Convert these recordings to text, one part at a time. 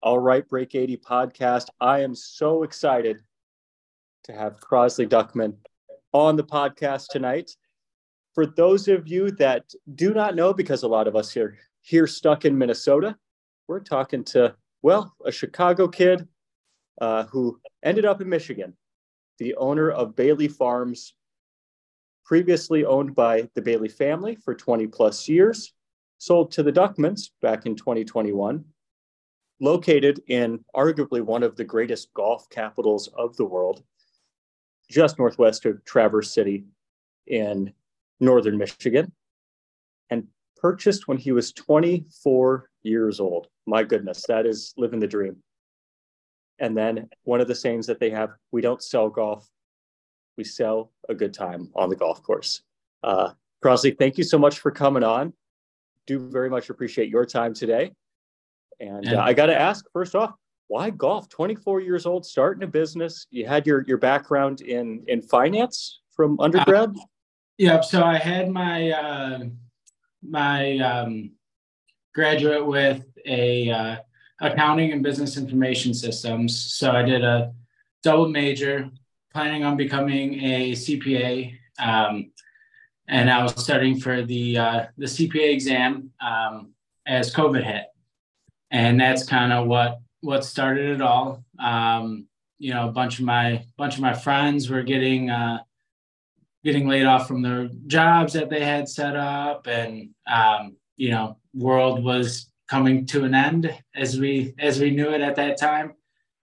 All right, Break 80 podcast. I am so excited to have Crosley Duckmann on the podcast tonight. For those of you that do not know, because a lot of us here here stuck in Minnesota, we're talking to well a Chicago kid uh, who ended up in Michigan, the owner of Bahle Farms, previously owned by the Bahle family for 20 plus years, sold to the Duckmanns back in 2021, located in arguably one of the greatest golf capitals of the world, just northwest of Traverse City in northern Michigan, and purchased when he was 24 years old. My goodness, that is living the dream. And then one of the sayings that they have we don't sell golf, we sell a good time on the golf course. Uh, Crosley, thank you so much for coming on. Do very much appreciate your time today. And uh, I got to ask first off, why golf? 24 years old, starting a business. You had your your background in in finance from undergrad. Uh, yep. So I had my uh, my um, graduate with a uh, accounting and business information systems. So I did a double major, planning on becoming a CPA. Um, and I was studying for the uh, the CPA exam um, as COVID hit, and that's kind of what what started it all. Um, you know, a bunch of my bunch of my friends were getting uh, getting laid off from their jobs that they had set up, and um, you know, world was coming to an end as we as we knew it at that time.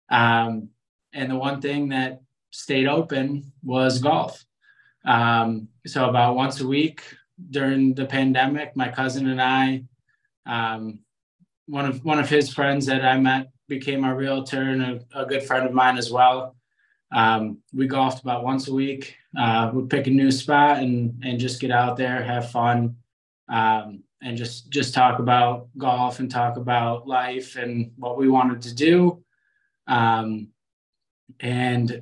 Um, and the one thing that stayed open was golf. Um, so about once a week during the pandemic, my cousin and I, um, one of one of his friends that I met became a realtor and a, a good friend of mine as well. Um, we golfed about once a week. Uh, we'd pick a new spot and and just get out there, have fun. Um, and just just talk about golf and talk about life and what we wanted to do um, and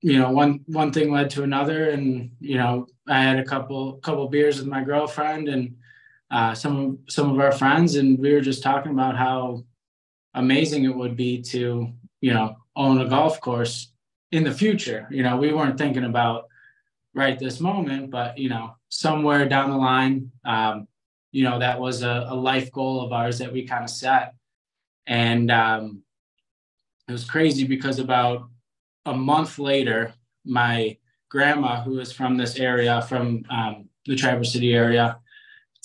you know one one thing led to another and you know i had a couple couple beers with my girlfriend and uh, some some of our friends and we were just talking about how amazing it would be to you know own a golf course in the future you know we weren't thinking about right this moment but you know somewhere down the line, um, you know, that was a, a, life goal of ours that we kind of set. And um, it was crazy because about a month later, my grandma, who is from this area, from um, the Traverse City area,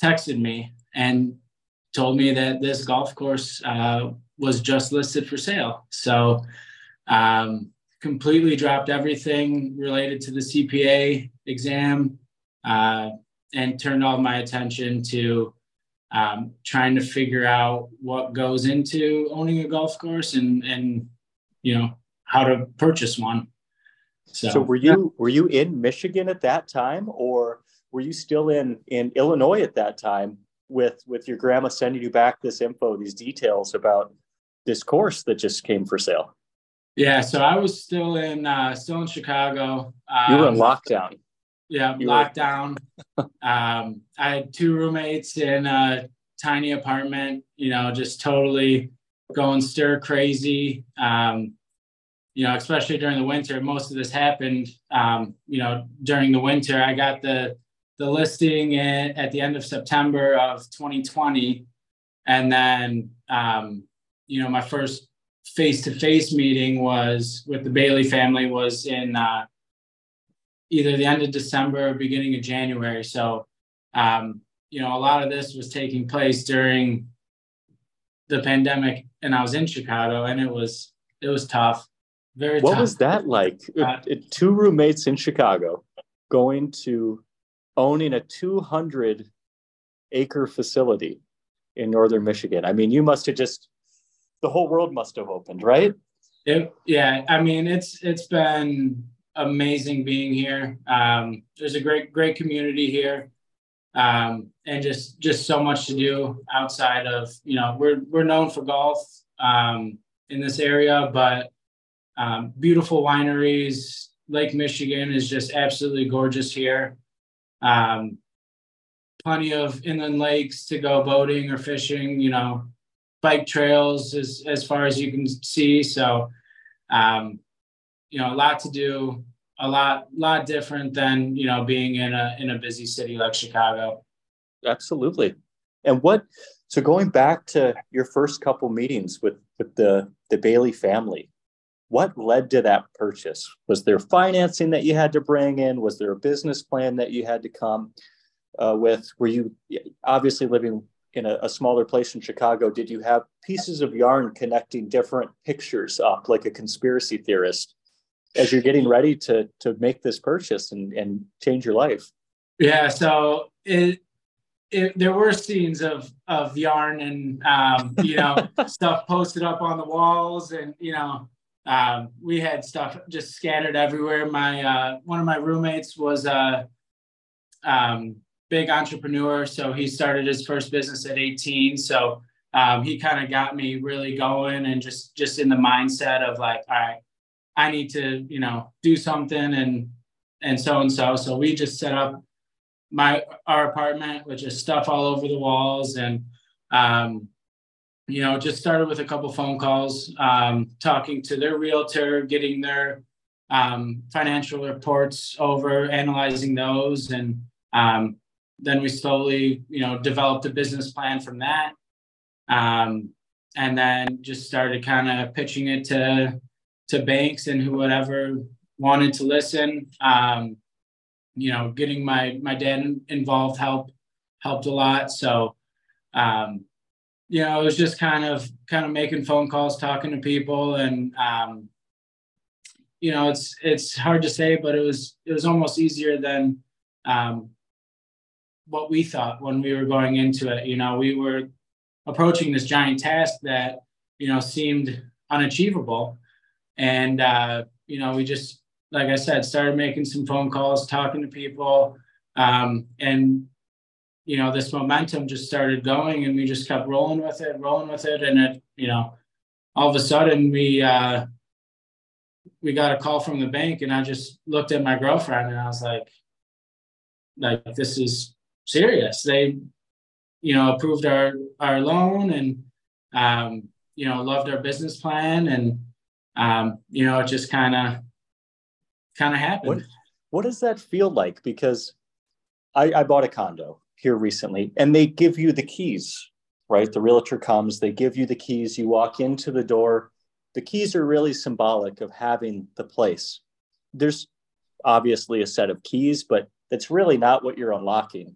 texted me and told me that this golf course uh, was just listed for sale. So, um, completely dropped everything related to the CPA exam, uh, and turned all my attention to um, trying to figure out what goes into owning a golf course and and you know how to purchase one. So, so were you were you in Michigan at that time, or were you still in in Illinois at that time with with your grandma sending you back this info, these details about this course that just came for sale? Yeah, so I was still in uh, still in Chicago. Um, you were in lockdown yeah, you lockdown. um, I had two roommates in a tiny apartment, you know, just totally going stir crazy. Um, you know, especially during the winter, most of this happened, um, you know, during the winter. I got the the listing in, at the end of September of 2020, and then um, you know, my first face-to-face meeting was with the Bahle family was in uh, either the end of December or beginning of January. So, um, you know, a lot of this was taking place during the pandemic, and I was in Chicago, and it was it was tough. Very. What tough. was that like? Uh, Two roommates in Chicago going to owning a 200 acre facility in northern Michigan. I mean, you must have just the whole world must have opened, right? It, yeah, I mean, it's it's been amazing being here. Um, there's a great, great community here, um, and just just so much to do outside of you know we're we're known for golf um, in this area, but um, beautiful wineries. Lake Michigan is just absolutely gorgeous here. Um, plenty of inland lakes to go boating or fishing. You know, bike trails as as far as you can see. So, um, you know, a lot to do, a lot lot different than you know being in a in a busy city like Chicago. Absolutely. And what so going back to your first couple meetings with with the the Bahle family, what led to that purchase? Was there financing that you had to bring in? Was there a business plan that you had to come uh, with? Were you obviously living in a, a, smaller place in Chicago? Did you have pieces of yarn connecting different pictures up like a conspiracy theorist as you're getting ready to to make this purchase and, and change your life? Yeah, so it it, there were scenes of of yarn and um, you know stuff posted up on the walls, and you know um, we had stuff just scattered everywhere. My uh, one of my roommates was a um, big entrepreneur, so he started his first business at 18. So um, he kind of got me really going and just just in the mindset of like, all right, I need to you know do something and and so and so. So we just set up my our apartment with just stuff all over the walls and um, you know just started with a couple phone calls um, talking to their realtor getting their um, financial reports over analyzing those and um, then we slowly you know developed a business plan from that um, and then just started kind of pitching it to to banks and who whatever wanted to listen um, you know, getting my my dad involved helped helped a lot. So, um, you know, it was just kind of kind of making phone calls, talking to people, and um, you know, it's it's hard to say, but it was it was almost easier than um, what we thought when we were going into it. You know, we were approaching this giant task that you know seemed unachievable, and uh, you know, we just like I said, started making some phone calls, talking to people, um, and you know this momentum just started going, and we just kept rolling with it, rolling with it, and it, you know, all of a sudden we uh, we got a call from the bank, and I just looked at my girlfriend, and I was like, like this is serious. They, you know, approved our our loan, and um, you know, loved our business plan, and um, you know, it just kind of kind of happened. What, what does that feel like? Because I, I bought a condo here recently and they give you the keys, right? The realtor comes, they give you the keys, you walk into the door. The keys are really symbolic of having the place. There's obviously a set of keys, but that's really not what you're unlocking.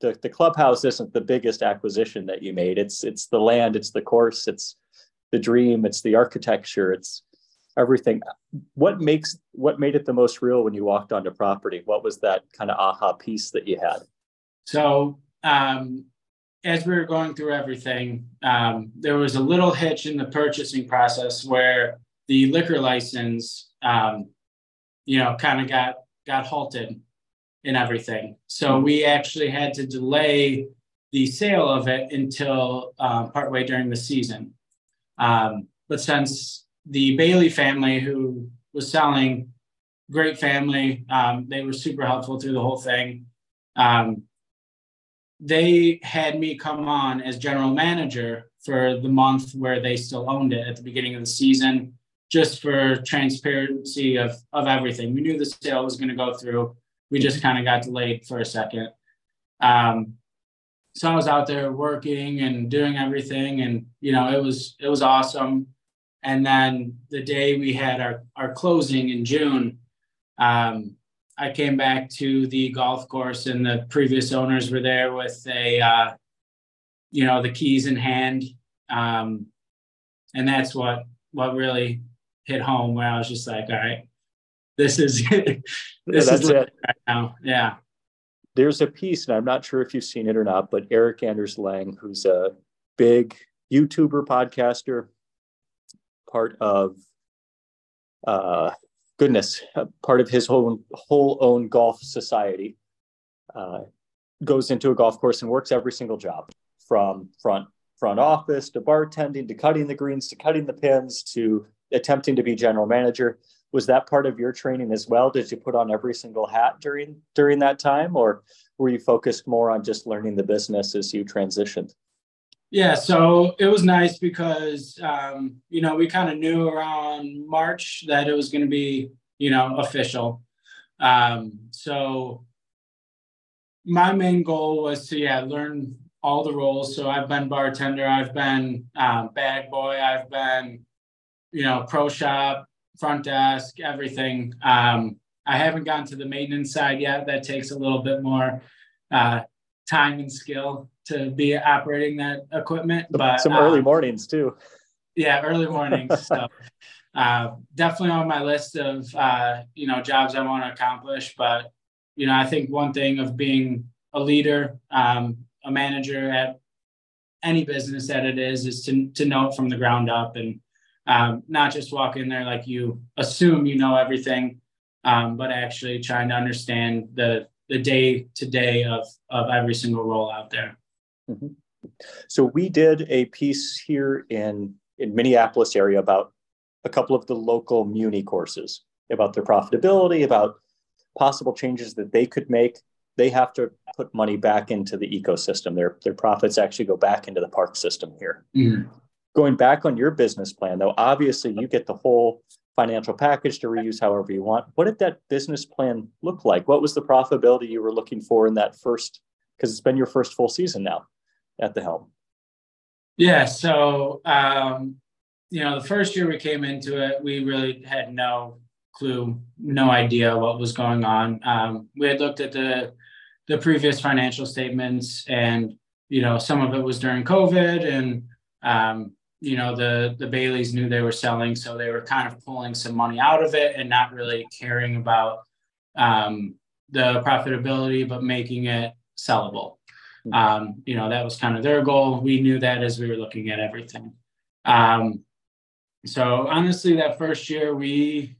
The, the clubhouse isn't the biggest acquisition that you made. It's it's the land, it's the course, it's the dream, it's the architecture, it's everything. What makes what made it the most real when you walked onto property? What was that kind of aha piece that you had? So um, as we were going through everything, um, there was a little hitch in the purchasing process where the liquor license, um, you know, kind of got got halted in everything. So we actually had to delay the sale of it until uh, partway during the season. Um, but since the Bahle family who was selling, great family. Um, they were super helpful through the whole thing. Um, they had me come on as general manager for the month where they still owned it at the beginning of the season, just for transparency of, of everything. We knew the sale was going to go through. We just kind of got delayed for a second. Um, so I was out there working and doing everything, and you know it was it was awesome. And then the day we had our, our closing in June, um, I came back to the golf course and the previous owners were there with a, uh, you know, the keys in hand. Um, and that's what, what really hit home where I was just like, all right, this is, this yeah, is it right now. Yeah. There's a piece, and I'm not sure if you've seen it or not, but Erik Anders Lang, who's a big YouTuber podcaster, part of uh, goodness, part of his whole whole own golf society. Uh, goes into a golf course and works every single job from front front office to bartending to cutting the greens to cutting the pins to attempting to be general manager was that part of your training as well did you put on every single hat during during that time or were you focused more on just learning the business as you transitioned Yeah, so it was nice because um, you know we kind of knew around March that it was going to be you know official. Um, so my main goal was to yeah learn all the roles. So I've been bartender, I've been um, bag boy, I've been you know pro shop, front desk, everything. Um, I haven't gotten to the maintenance side yet. That takes a little bit more uh, time and skill to be operating that equipment. But some early um, mornings too. Yeah, early mornings. so uh, definitely on my list of uh, you know jobs I want to accomplish. But you know, I think one thing of being a leader, um, a manager at any business that it is, is to to know it from the ground up and um, not just walk in there like you assume you know everything, um, but actually trying to understand the the day to day of of every single role out there. Mm-hmm. So we did a piece here in in Minneapolis area about a couple of the local Muni courses about their profitability, about possible changes that they could make. They have to put money back into the ecosystem. Their their profits actually go back into the park system here. Mm-hmm. Going back on your business plan, though, obviously you get the whole financial package to reuse however you want. What did that business plan look like? What was the profitability you were looking for in that first? Because it's been your first full season now at the helm? Yeah. So, um, you know, the first year we came into it, we really had no clue, no idea what was going on. Um, we had looked at the the previous financial statements, and you know, some of it was during COVID, and um, you know, the the Bahles knew they were selling, so they were kind of pulling some money out of it and not really caring about um, the profitability, but making it sellable. Um, you know, that was kind of their goal. We knew that as we were looking at everything. Um, so honestly, that first year we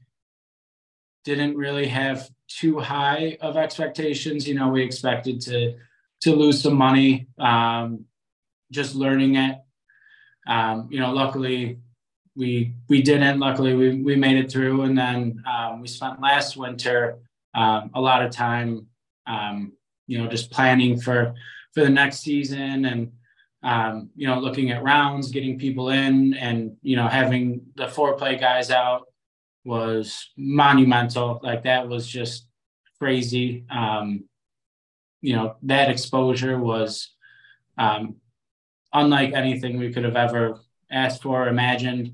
didn't really have too high of expectations. You know, we expected to to lose some money, um, just learning it. Um, you know, luckily we we didn't. Luckily, we we made it through, and then um, we spent last winter um, a lot of time, um, you know, just planning for for the next season and um, you know looking at rounds getting people in and you know having the Fore Play guys out was monumental. Like that was just crazy. Um, you know that exposure was um, unlike anything we could have ever asked for or imagined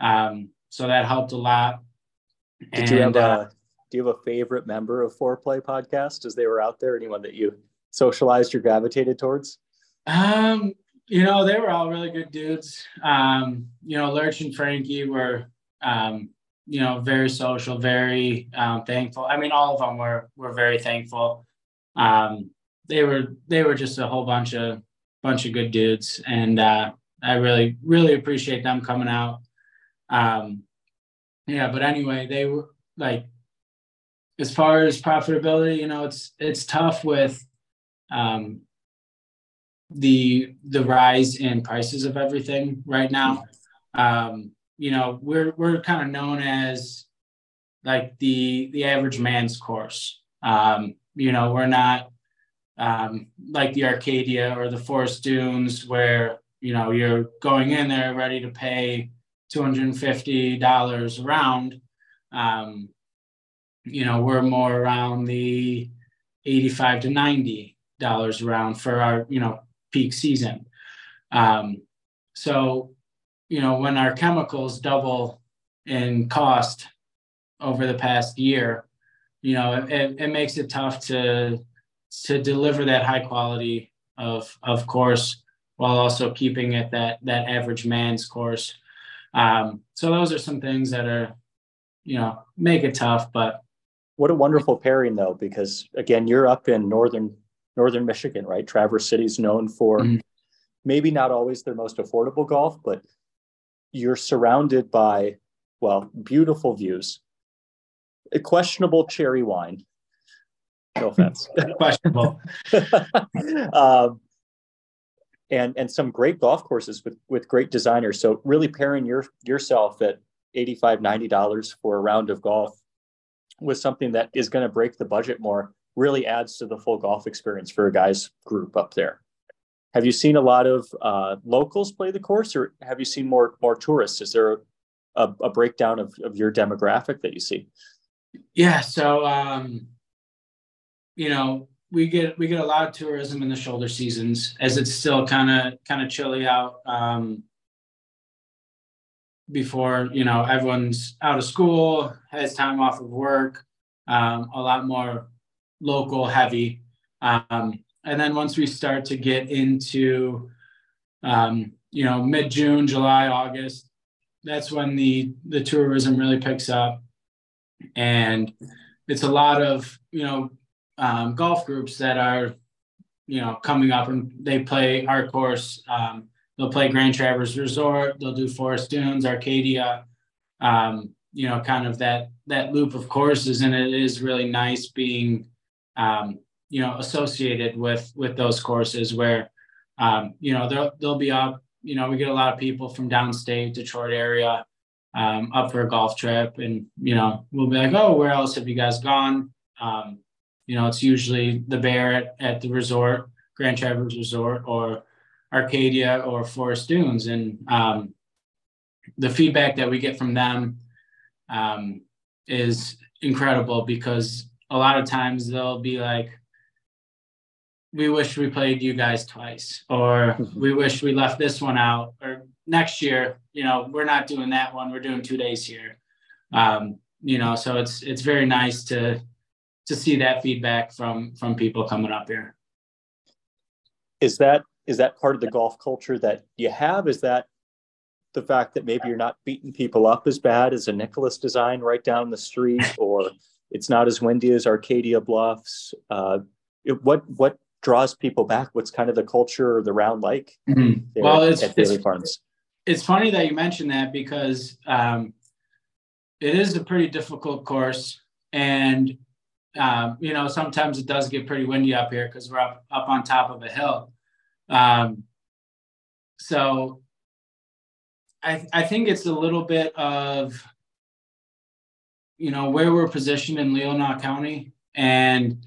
um, so that helped a lot did and, you have a uh, do you have a favorite member of Fore Play podcast as they were out there anyone that you socialized or gravitated towards? Um, you know, they were all really good dudes. Um, you know, Lurch and Frankie were, um, you know, very social, very um, thankful. I mean, all of them were were very thankful. Um, they were they were just a whole bunch of bunch of good dudes, and uh, I really really appreciate them coming out. Um, yeah, but anyway, they were like, as far as profitability, you know, it's it's tough with um, the the rise in prices of everything right now. Um, you know, we're we're kind of known as like the the average man's course. Um, you know, we're not um, like the Arcadia or the Forest Dunes where you know you're going in there ready to pay two hundred and fifty dollars around. Um, you know, we're more around the eighty-five to ninety dollars around for our you know peak season. Um, so you know when our chemicals double in cost over the past year, you know it, it makes it tough to to deliver that high quality of of course while also keeping it that that average man's course. Um, so those are some things that are you know make it tough, but what a wonderful pairing though because again you're up in northern northern Michigan, right? Traverse City is known for mm-hmm. maybe not always their most affordable golf, but you're surrounded by, well, beautiful views, a questionable cherry wine. No offense. questionable. um, and and some great golf courses with with great designers. So really pairing your yourself at 85 90 dollars for a round of golf with something that is going to break the budget more really adds to the full golf experience for a guys group up there. have you seen a lot of uh, locals play the course, or have you seen more more tourists? Is there a, a breakdown of, of your demographic that you see? Yeah, so um, you know we get we get a lot of tourism in the shoulder seasons as it's still kind of kind of chilly out um, before you know everyone's out of school has time off of work um, a lot more local heavy. Um, and then once we start to get into um, you know mid June, July, August, that's when the the tourism really picks up, and it's a lot of you know um, golf groups that are you know coming up and they play our course. Um, they'll play Grand Traverse Resort. They'll do Forest Dunes, Arcadia. Um, you know, kind of that that loop of courses, and it is really nice being um, you know associated with with those courses where um, you know they'll they'll be up you know we get a lot of people from downstate detroit area um, up for a golf trip and you know we'll be like oh where else have you guys gone um, you know it's usually the bear at, at the resort grand traverse resort or arcadia or forest dunes and um, the feedback that we get from them um, is incredible because a lot of times they'll be like we wish we played you guys twice, or mm-hmm. we wish we left this one out, or next year, you know, we're not doing that one. We're doing two days here. Um, you know, so it's it's very nice to to see that feedback from from people coming up here. Is that is that part of the golf culture that you have? Is that the fact that maybe you're not beating people up as bad as a Nicklaus design right down the street, or it's not as windy as Arcadia Bluffs? Uh, what what draws people back? What's kind of the culture or the round like? Mm-hmm. Well, it's, it's, Farms? it's funny that you mentioned that because um, it is a pretty difficult course. And, um, you know, sometimes it does get pretty windy up here because we're up, up on top of a hill. Um, so I, I think it's a little bit of, you know, where we're positioned in Leelanau County and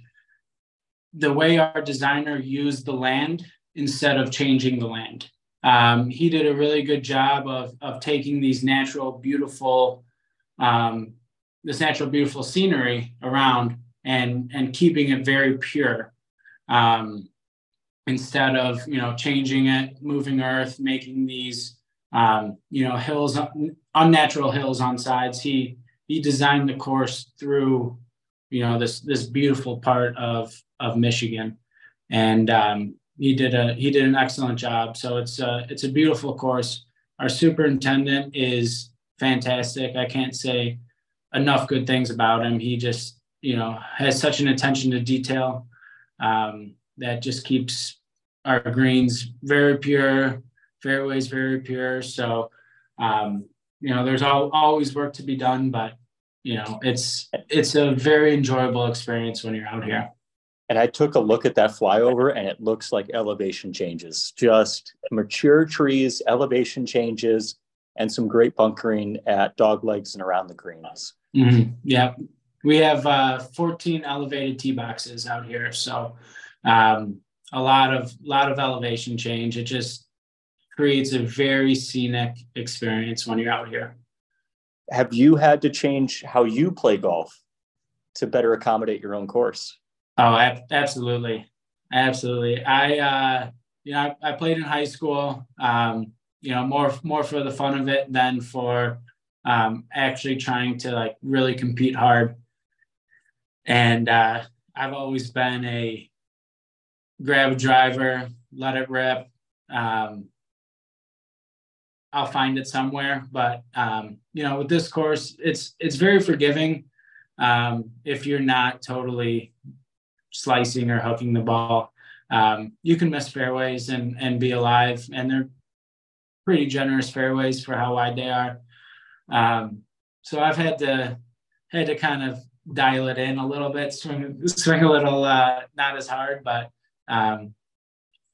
the way our designer used the land instead of changing the land. Um, he did a really good job of, of taking these natural, beautiful, um, this natural, beautiful scenery around and, and keeping it very pure. Um, instead of, you know, changing it, moving earth, making these, um, you know, hills, unnatural hills on sides. He, he designed the course through, you know, this, this beautiful part of, of Michigan, and um, he did a he did an excellent job. So it's a it's a beautiful course. Our superintendent is fantastic. I can't say enough good things about him. He just you know has such an attention to detail um, that just keeps our greens very pure, fairways very pure. So um, you know there's all, always work to be done, but you know it's it's a very enjoyable experience when you're out here and I took a look at that flyover and it looks like elevation changes, just mature trees, elevation changes, and some great bunkering at dog legs and around the greens. Mm-hmm. Yeah. We have uh, 14 elevated tee boxes out here. So um, a lot of lot of elevation change. It just creates a very scenic experience when you're out here. Have you had to change how you play golf to better accommodate your own course? Oh, absolutely, absolutely. I, uh, you know, I, I played in high school. Um, you know, more more for the fun of it than for um, actually trying to like really compete hard. And uh, I've always been a grab a driver, let it rip. Um, I'll find it somewhere, but um, you know, with this course, it's it's very forgiving um, if you're not totally slicing or hooking the ball. Um, you can miss fairways and and be alive, and they're pretty generous fairways for how wide they are. Um, so I've had to had to kind of dial it in a little bit, swing swing a little uh, not as hard, but um,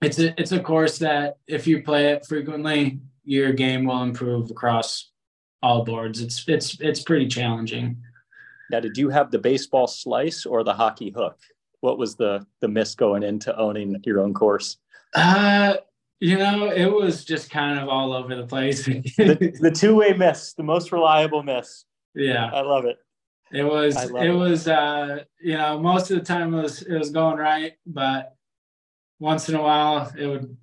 it's a it's a course that if you play it frequently, your game will improve across all boards. It's it's it's pretty challenging. Now, did you have the baseball slice or the hockey hook? what was the the miss going into owning your own course? Uh, You know, it was just kind of all over the place. the, the two-way miss, the most reliable miss. Yeah, I love it. It was it, it, was uh you know most of the time it was it was going right, but once in a while it would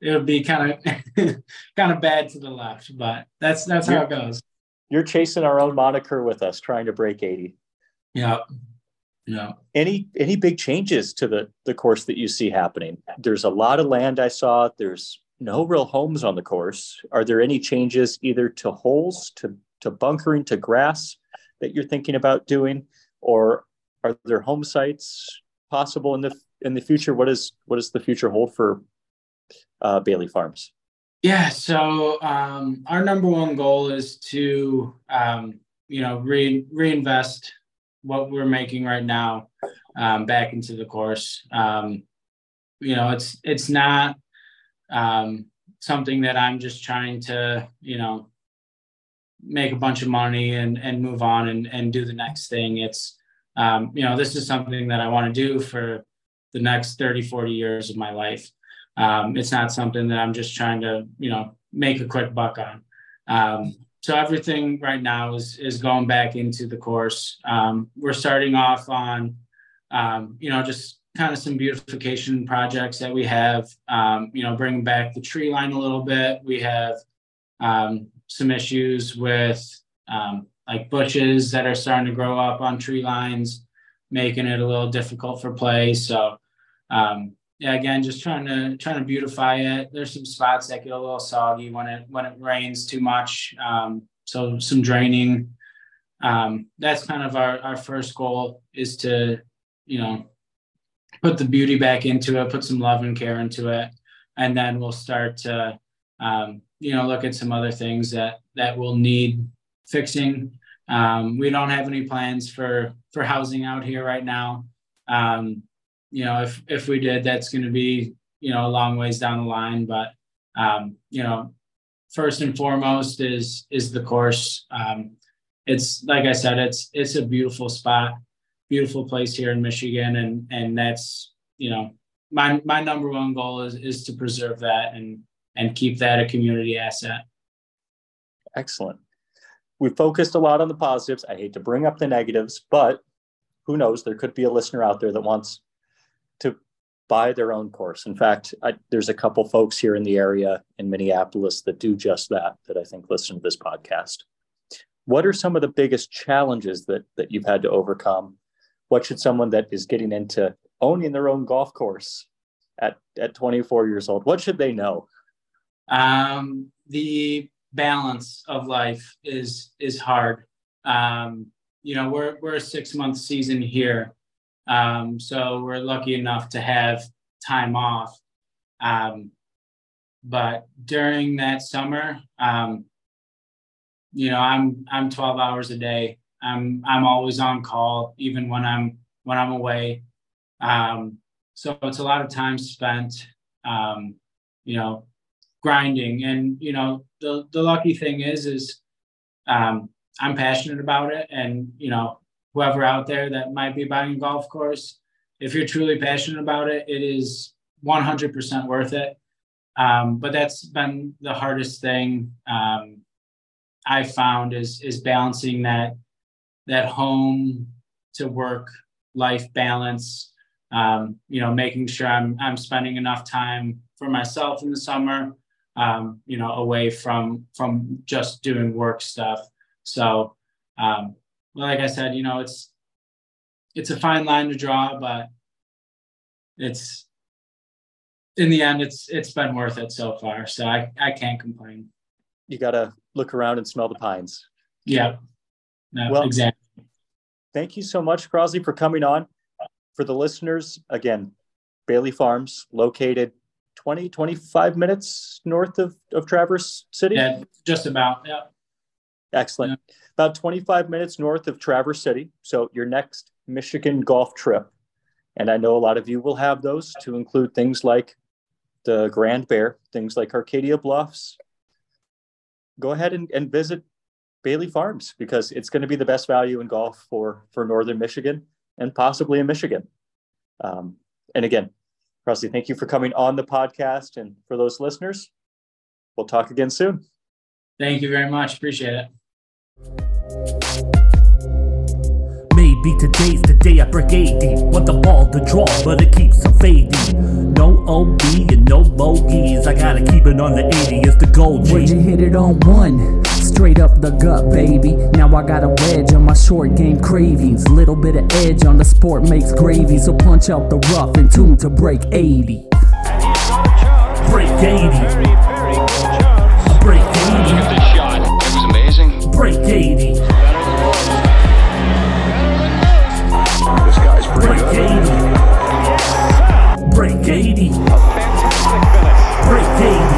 it would be kind of kind of bad to the left, but that's that's how it goes. You're chasing our own moniker with us, trying to break 80. Yeah. Yeah. Any any big changes to the the course that you see happening? There's a lot of land I saw. There's no real homes on the course. Are there any changes either to holes, to to bunkering, to grass that you're thinking about doing, or are there home sites possible in the in the future? What is what does the future hold for uh, Bahle Farms? Yeah, so um, our number one goal is to um, you know re- reinvest what we're making right now um, back into the course. Um, you know, it's it's not um, something that I'm just trying to you know make a bunch of money and and move on and and do the next thing. It's um, you know this is something that I want to do for the next 30 40 years of my life um, it's not something that i'm just trying to you know make a quick buck on um, so everything right now is is going back into the course. Um, we're starting off on, um, you know, just kind of some beautification projects that we have. Um, you know, bringing back the tree line a little bit. We have um, some issues with um, like bushes that are starting to grow up on tree lines, making it a little difficult for play. So um, yeah, again, just trying to trying to beautify it. There's some spots that get a little soggy when it when it rains too much. Um, so some draining. Um, that's kind of our our first goal is to, you know, put the beauty back into it, put some love and care into it, and then we'll start to, um, you know, look at some other things that that will need fixing. Um, we don't have any plans for for housing out here right now. Um, you know, if if we did, that's going to be you know a long ways down the line. But um, you know, first and foremost is is the course. Um, it's like I said, it's it's a beautiful spot, beautiful place here in Michigan, and and that's you know my my number one goal is is to preserve that and and keep that a community asset. Excellent. We focused a lot on the positives. I hate to bring up the negatives, but who knows? There could be a listener out there that wants to buy their own course. In fact, I, there's a couple folks here in the area in Minneapolis that do just that, that I think listen to this podcast. What are some of the biggest challenges that, that you've had to overcome? What should someone that is getting into owning their own golf course at, at 24 years old, what should they know? Um, the balance of life is is hard. Um, you know, we're we're a six month season here, um, so we're lucky enough to have time off. Um, but during that summer, um, you know, I'm I'm 12 hours a day. I'm I'm always on call, even when I'm when I'm away. Um, so it's a lot of time spent, you know, grinding. And you know, the the lucky thing is, is um, I'm passionate about it, and you know, whoever out there that might be buying a golf course, if you're truly passionate about it, it is 100% worth it. Um, but that's been the hardest thing um, I found is is balancing that that home to work life balance. Um, you know, making sure I'm I'm spending enough time for myself in the summer. Um, you know, away from from just doing work stuff. So um, like I said, you know, it's it's a fine line to draw, but it's in the end, it's it's been worth it so far. So I I can't complain. You gotta look around and smell the pines. Yeah. No, well, exactly. Thank you so much, Crosley, for coming on. For the listeners, again, Bahle Farms, located 20, 25 minutes north of, of Traverse City. Yeah, just about. Yeah. Excellent. Yeah. About 25 minutes north of Traverse City. So your next Michigan golf trip. And I know a lot of you will have those to include things like the Grand Bear, things like Arcadia Bluffs. Go ahead and, and visit Bahle Farms because it's going to be the best value in golf for, for Northern Michigan and possibly in Michigan. Um, and again, Crosley, thank you for coming on the podcast. And for those listeners, we'll talk again soon. Thank you very much. Appreciate it. Maybe today's the day I break 80. Want the ball to draw, but it keeps on fading. No OB and no bogeys. I gotta keep it on the 80. It's the goal, G. Would you hit it on one? straight up the gut, baby. Now I got a wedge on my short game cravings. Little bit of edge on the sport makes gravy. So punch out the rough and tune to break 80. Break 80. Break 80. Break 80. This guy's pretty good. Break 80. Break 80. Break 80.